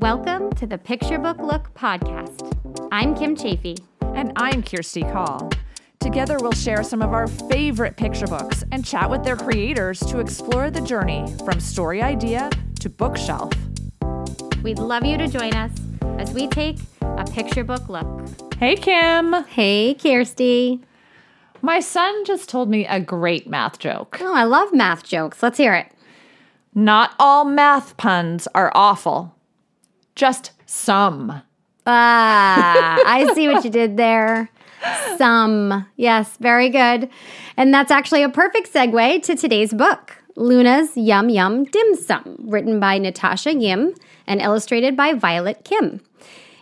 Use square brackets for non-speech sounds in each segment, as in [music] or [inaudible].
Welcome to the Picture Book Look podcast. I'm Kim Chaffee. And I'm Kirsty Call. Together, we'll share some of our favorite picture books and chat with their creators to explore the journey from story idea to bookshelf. We'd love you to join us as we take a picture book look. Hey, Kim. Hey, Kirsty. My son just told me a great math joke. Oh, I love math jokes. Let's hear it. Not all math puns are awful, just some. Ah, I see what you did there. Some. Yes, very good. And that's actually a perfect segue to today's book, Luna's Yum Yum Dim Sum, written by Natasha Yim and illustrated by Violet Kim.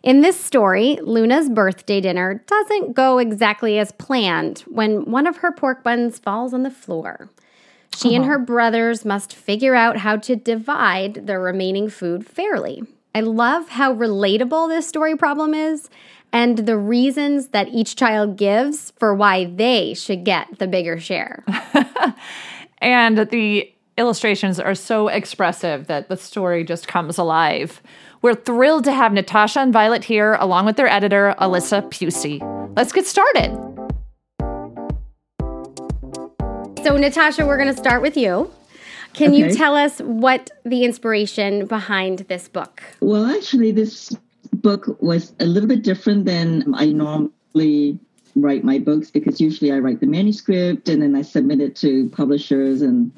In this story, Luna's birthday dinner doesn't go exactly as planned when one of her pork buns falls on the floor. She and her brothers must figure out how to divide the remaining food fairly. I love how relatable this story problem is and the reasons that each child gives for why they should get the bigger share. [laughs] And the illustrations are so expressive that the story just comes alive. We're thrilled to have Natasha and Violet here, along with their editor, Alyssa Pusey. Let's get started. So, Natasha, we're going to start with you. Can you tell us what the inspiration behind this book? Well, actually, this book was a little bit different than I normally write my books because usually I write the manuscript and then I submit it to publishers and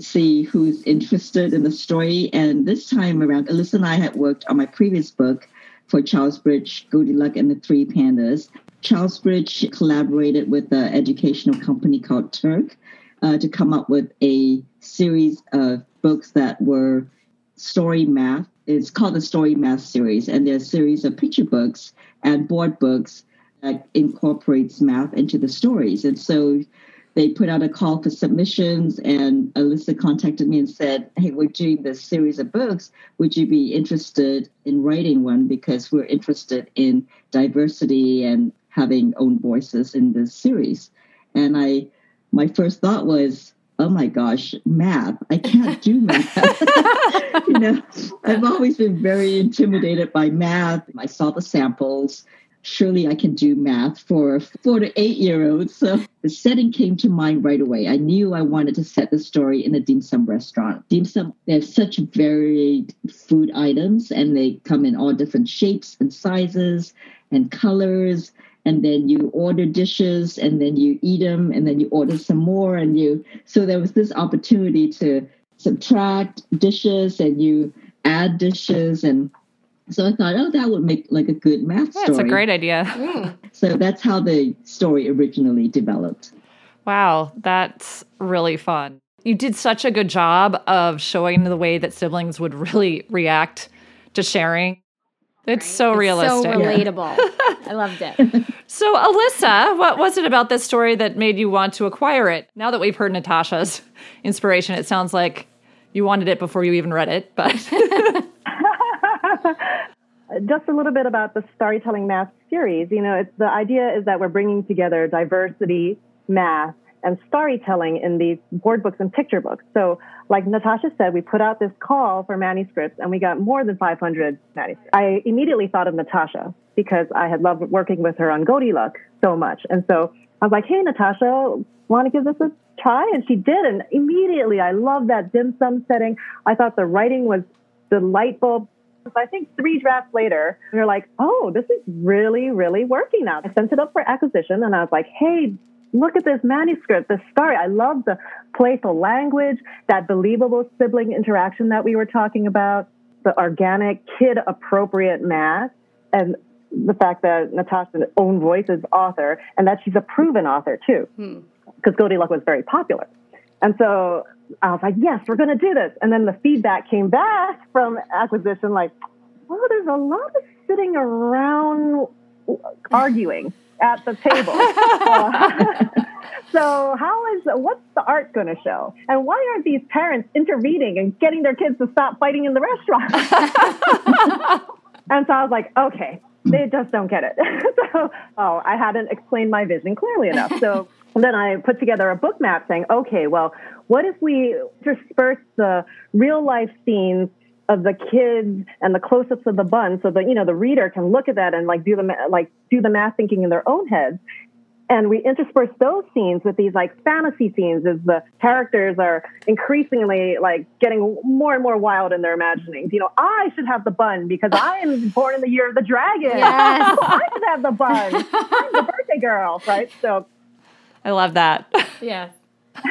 see who's interested in the story. And this time around, Alyssa and I had worked on my previous book for Charlesbridge, Luck and the Three Pandas. Charlesbridge collaborated with an educational company called TERC uh, to come up with a series of books that were story math. It's called the Story Math series, and there's a series of picture books and board books that incorporates math into the stories. And so they put out a call for submissions, and Alyssa contacted me and said, "Hey, we're doing this series of books. Would you be interested in writing one? Because we're interested in diversity and having own voices in this series." And I, my first thought was, "Oh my gosh, math! I can't do math." [laughs] you know, I've always been very intimidated by math. I saw the samples. Surely I can do math for four to eight year olds. So the setting came to mind right away. I knew I wanted to set the story in a dim sum restaurant. Dim sum, they have such varied food items and they come in all different shapes and sizes and colors. And then you order dishes and then you eat them and then you order some more. And you, so there was this opportunity to subtract dishes and you add dishes and so I thought, oh, that would make like a good math Yeah, story. it's a great idea. [laughs] Mm. So that's how the story originally developed. Wow, that's really fun. You did such a good job of showing the way that siblings would really react to sharing. It's so It's realistic. So relatable. [laughs] [laughs] I loved it. So, Alyssa, what was it about this story that made you want to acquire it? Now that we've heard Natasha's inspiration, it sounds like you wanted it before you even read it, but [laughs] just a little bit about the storytelling math series. You know, the idea is that we're bringing together diversity, math, and storytelling in these board books and picture books. So, like Natasha said, we put out this call for manuscripts, and we got more than 500 manuscripts. I immediately thought of Natasha because I had loved working with her on Goldilocks so much, and so I was like, "Hey, Natasha, want to give this a try?" And she did, and immediately I loved that dim sum setting. I thought the writing was delightful. So I think three drafts later, we were like, oh, this is really, really working now. I sent it up for acquisition and I was like, hey, look at this manuscript, this story. I love the playful language, that believable sibling interaction that we were talking about, the organic, kid appropriate math, and the fact that Natasha's own voice is author and that she's a proven author too, hmm. because Goldilocks was very popular. And so I was like, yes, we're going to do this. And then the feedback came back from acquisition like, well, there's a lot of sitting around arguing at the table. [laughs] Uh, [laughs] so how is what's the art going to show? And why aren't these parents intervening and getting their kids to stop fighting in the restaurant? [laughs] and so I was like, okay, they just don't get it. so, oh, I hadn't explained my vision clearly enough. So then I put together a book map saying, okay, well, what if we intersperse the real life scenes of the kids and the close-ups of the bun so that you know the reader can look at that and like do the ma- like do the math thinking in their own heads and we intersperse those scenes with these like fantasy scenes as the characters are increasingly like getting more and more wild in their imaginings. You know, I should have the bun because I am [laughs] born in the year of the dragon. Yes. [laughs] I should have the bun. I'm the birthday girl, right? So, I love that. [laughs] Yeah. [laughs]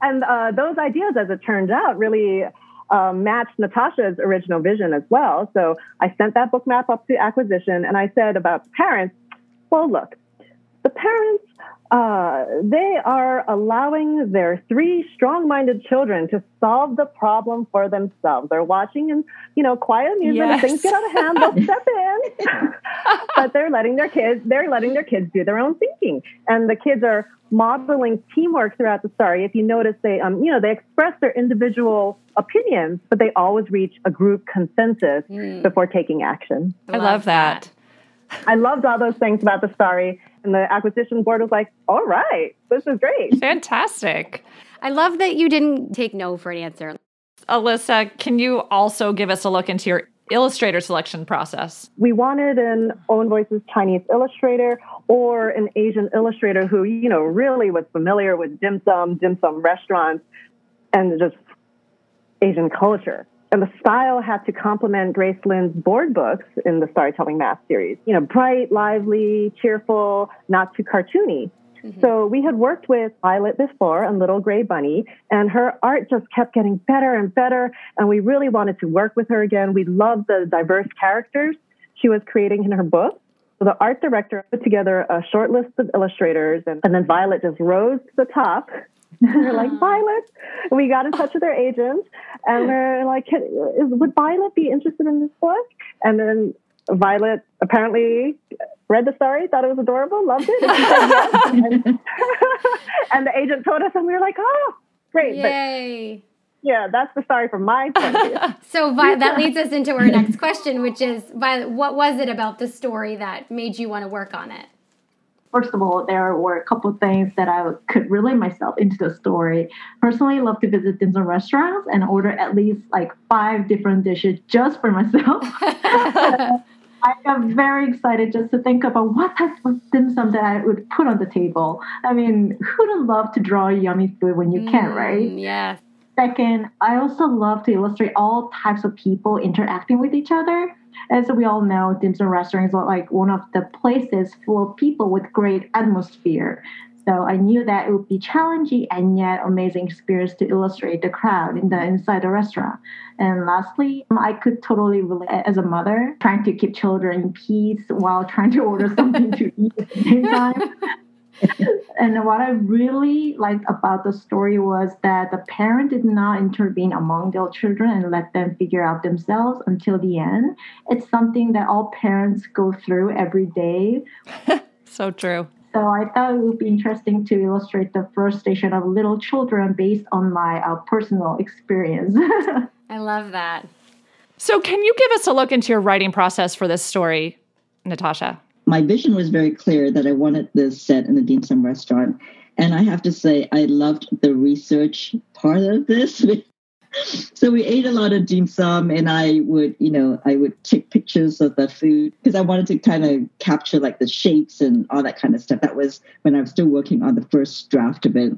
and uh, those ideas, as it turned out, really um, matched Natasha's original vision as well. So I sent that book map up to acquisition, and I said about parents, well, look, the parents, uh, they are allowing their three strong-minded children to solve the problem for themselves. They're watching and, you know, quiet amusement. Yes. If things get out of hand, they'll step in. [laughs] but they're letting their kids, they're letting their kids do their own thinking. And the kids are modeling teamwork throughout the story. If you notice, they, um, you know, they express their individual opinions, but they always reach a group consensus before taking action. I love that. I loved all those things about the story. And the acquisition board was like, all right, this is great. Fantastic. I love that you didn't take no for an answer. Alyssa, can you also give us a look into your illustrator selection process? We wanted an Own Voices Chinese illustrator or an Asian illustrator who, you know, really was familiar with dim sum, dim sum restaurants, and just Asian culture. And the style had to complement Grace Lin's board books in the Storytelling Math series. You know, bright, lively, cheerful, not too cartoony. Mm-hmm. So we had worked with Violet before on Little Gray Bunny, and her art just kept getting better and better. And we really wanted to work with her again. We loved the diverse characters she was creating in her book. So the art director put together a short list of illustrators, and, and then Violet just rose to the top. They're like, uh-huh. Violet. We got in touch with their agent, and [laughs] we're like, would Violet be interested in this book? And then Violet apparently read the story, thought it was adorable, loved it. and yes. [laughs] and, [laughs] and the agent told us, and we were like, oh, great. But Yay. yeah, that's the story from my point of view. So Vi- that leads us into our next question, which is Violet, what was it about the story that made you want to work on it? First of all, there were a couple of things that I could relate myself into the story. Personally, I love to visit dim sum restaurants and order at least like five different dishes just for myself. [laughs] [laughs] I got very excited just to think about what type of dim sum that I would put on the table. I mean, who would love to draw yummy food when you can, right? Mm, yes. Second, I also love to illustrate all types of people interacting with each other. As we all know, dim sum restaurants are like one of the places full of people with great atmosphere. So I knew that it would be challenging and yet amazing experience to illustrate the crowd in the inside the restaurant. And lastly, um, I could totally relate as a mother trying to keep children in peace while trying to order something to eat at the same [laughs] time. [laughs] and what I really liked about the story was that the parent did not intervene among their children and let them figure out themselves until the end. It's something that all parents go through every day. [laughs] So true. So I thought it would be interesting to illustrate the frustration of little children based on my uh, personal experience. [laughs] I love that. So, can you give us a look into your writing process for this story, Natasha? My vision was very clear that I wanted this set in the dim sum restaurant. And I have to say, I loved the research part of this. [laughs] so we ate a lot of dim sum, and I would, you know, I would take pictures of the food because I wanted to kind of capture like the shapes and all that kind of stuff. That was when I was still working on the first draft of it.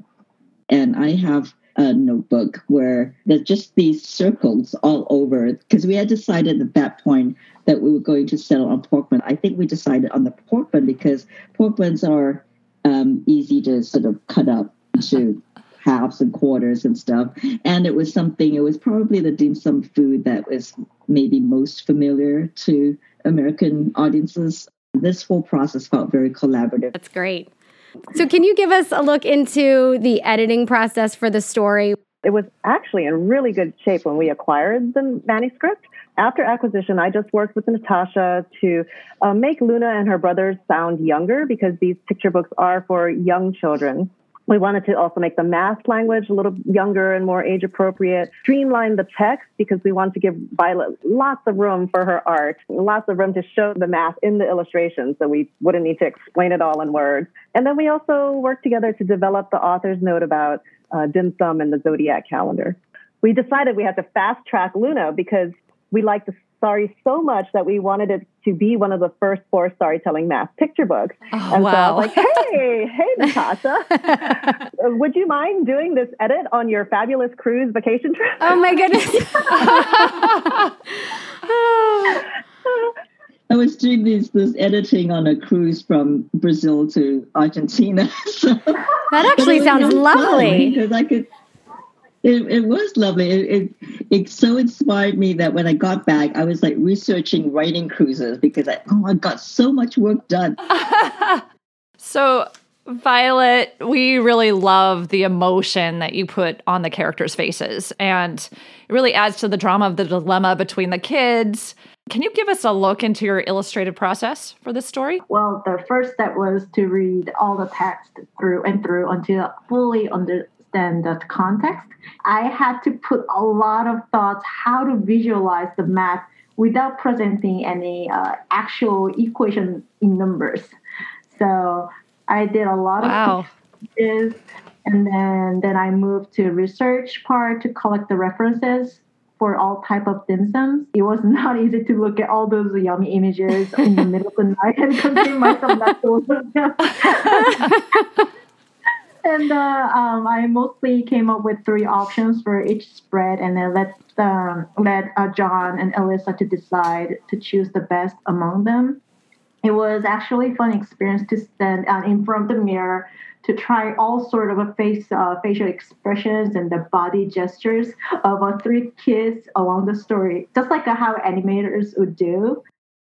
And I have a notebook where there's just these circles all over because we had decided at that point that we were going to settle on pork bun. I think we decided on the pork bun because pork buns are um, easy to sort of cut up into halves and quarters and stuff. And it was something, it was probably the dim sum food that was maybe most familiar to American audiences. This whole process felt very collaborative. That's great. So, can you give us a look into the editing process for the story? It was actually in really good shape when we acquired the manuscript. After acquisition, I just worked with Natasha to uh, make Luna and her brothers sound younger because these picture books are for young children. We wanted to also make the math language a little younger and more age appropriate, streamline the text because we wanted to give Violet lots of room for her art, lots of room to show the math in the illustrations so we wouldn't need to explain it all in words. And then we also worked together to develop the author's note about uh, dim sum and the zodiac calendar. We decided we had to fast track Luna because we liked the story so much that we wanted it to be one of the first four storytelling math picture books. Oh, and wow. so I was like, hey, hey, Natasha, [laughs] would you mind doing this edit on your fabulous cruise vacation trip? Oh my goodness. [laughs] [laughs] I was doing this this editing on a cruise from Brazil to Argentina. So That actually sounds lovely. because I could. It, it was lovely. It, it it so inspired me that when I got back, I was like researching writing cruises because I oh I got so much work done. [laughs] So, Violet, we really love the emotion that you put on the characters' faces, and it really adds to the drama of the dilemma between the kids. Can you give us a look into your illustrated process for this story? Well, the first step was to read all the text through and through until I fully understand the context. I had to put a lot of thoughts how to visualize the math without presenting any uh, actual equation in numbers. So I did a lot Wow. of is and then then I moved to research part to collect the references for all type of dim sums. It was [laughs] not easy to look at all those yummy images in the middle of the night and convince myself not to look at them. [laughs] [laughs] and uh, um, I mostly came up with three options for each spread, and then let um, let uh, John and Alyssa to decide to choose the best among them. It was actually a fun experience to stand uh, in front of the mirror to try all sort of a face uh, facial expressions and the body gestures of uh, three kids along the story, just like how animators would do.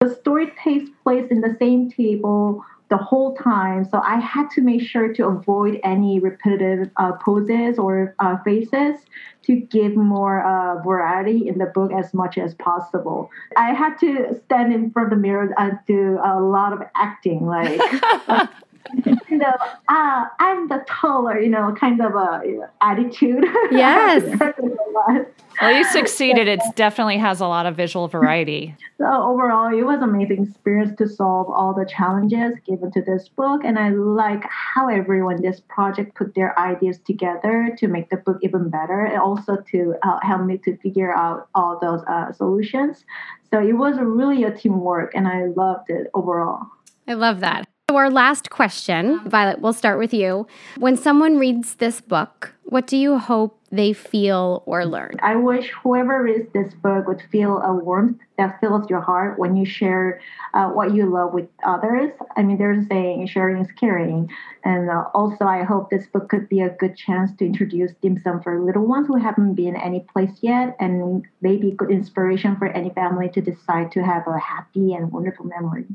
The story takes place in the same table the whole time, so I had to make sure to avoid any repetitive uh, poses or uh, faces to give more uh, variety in the book as much as possible. I had to stand in front of the mirror and do a lot of acting, like [laughs] kind of ah, I'm the taller, you know, kind of a you know, attitude. [laughs] Yes. [laughs] Well, you succeeded. It definitely has a lot of visual variety. so overall, it was an amazing experience to solve all the challenges given to this book, and I like how everyone in this project put their ideas together to make the book even better, and also to uh, help me to figure out all those uh, solutions. So it was really a teamwork, and I loved it overall. I love that. So, our last question, Violet, we'll start with you. When someone reads this book, what do you hope they feel or learn? I wish whoever reads this book would feel a warmth that fills your heart when you share uh, what you love with others. I mean, there's a saying, sharing is caring. And uh, also, I hope this book could be a good chance to introduce dim sum for little ones who haven't been any place yet, and maybe good inspiration for any family to decide to have a happy and wonderful memory.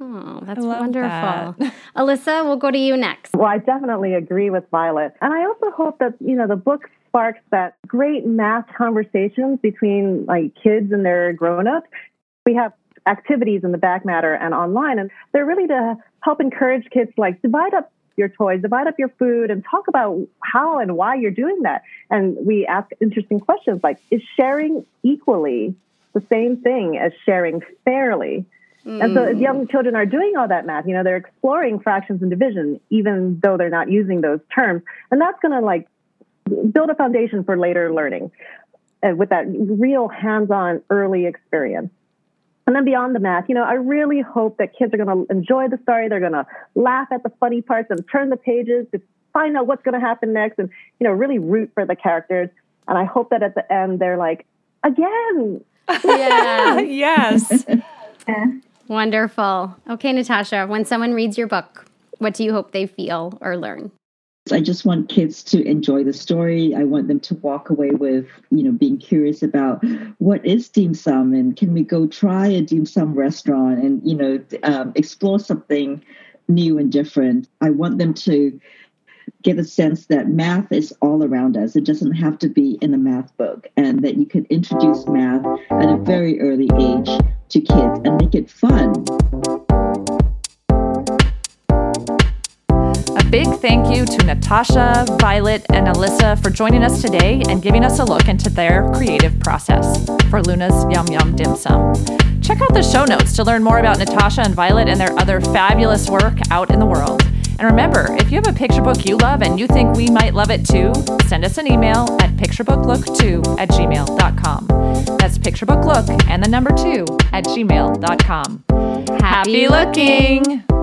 Oh, that's love wonderful. [laughs] Alyssa, we'll go to you next. Well, I definitely agree with Violet. And I also hope that, you know, the book sparks that great math conversations between like kids and their grown-ups. We have activities in the back matter and online, and they're really to help encourage kids like divide up your toys, divide up your food, and talk about how and why you're doing that. And we ask interesting questions like, is sharing equally the same thing as sharing fairly? And so, as young children are doing all that math, you know, they're exploring fractions and division, even though they're not using those terms. And that's going to like build a foundation for later learning uh, with that real hands on early experience. And then beyond the math, you know, I really hope that kids are going to enjoy the story. They're going to laugh at the funny parts and turn the pages to find out what's going to happen next and, you know, really root for the characters. And I hope that at the end they're like, again, [laughs] [laughs] [laughs] Yeah. yes. Wonderful. Okay, Natasha, when someone reads your book, what do you hope they feel or learn? I just want kids to enjoy the story. I want them to walk away with, you know, being curious about what is dim sum and can we go try a dim sum restaurant and, you know, um, explore something new and different. I want them to get a sense that math is all around us. It doesn't have to be in a math book, and that you can introduce math at a very early age to kids and make it fun. A big thank you to Natasha, Violet, and Alyssa for joining us today and giving us a look into their creative process for Luna's Yum Yum Dim Sum. Check out the show notes to learn more about Natasha and Violet and their other fabulous work out in the world. And remember, if you have a picture book you love and you think we might love it too, send us an email at picturebooklook2 at gmail.com. That's picturebooklook and the number two at gmail.com. Happy looking!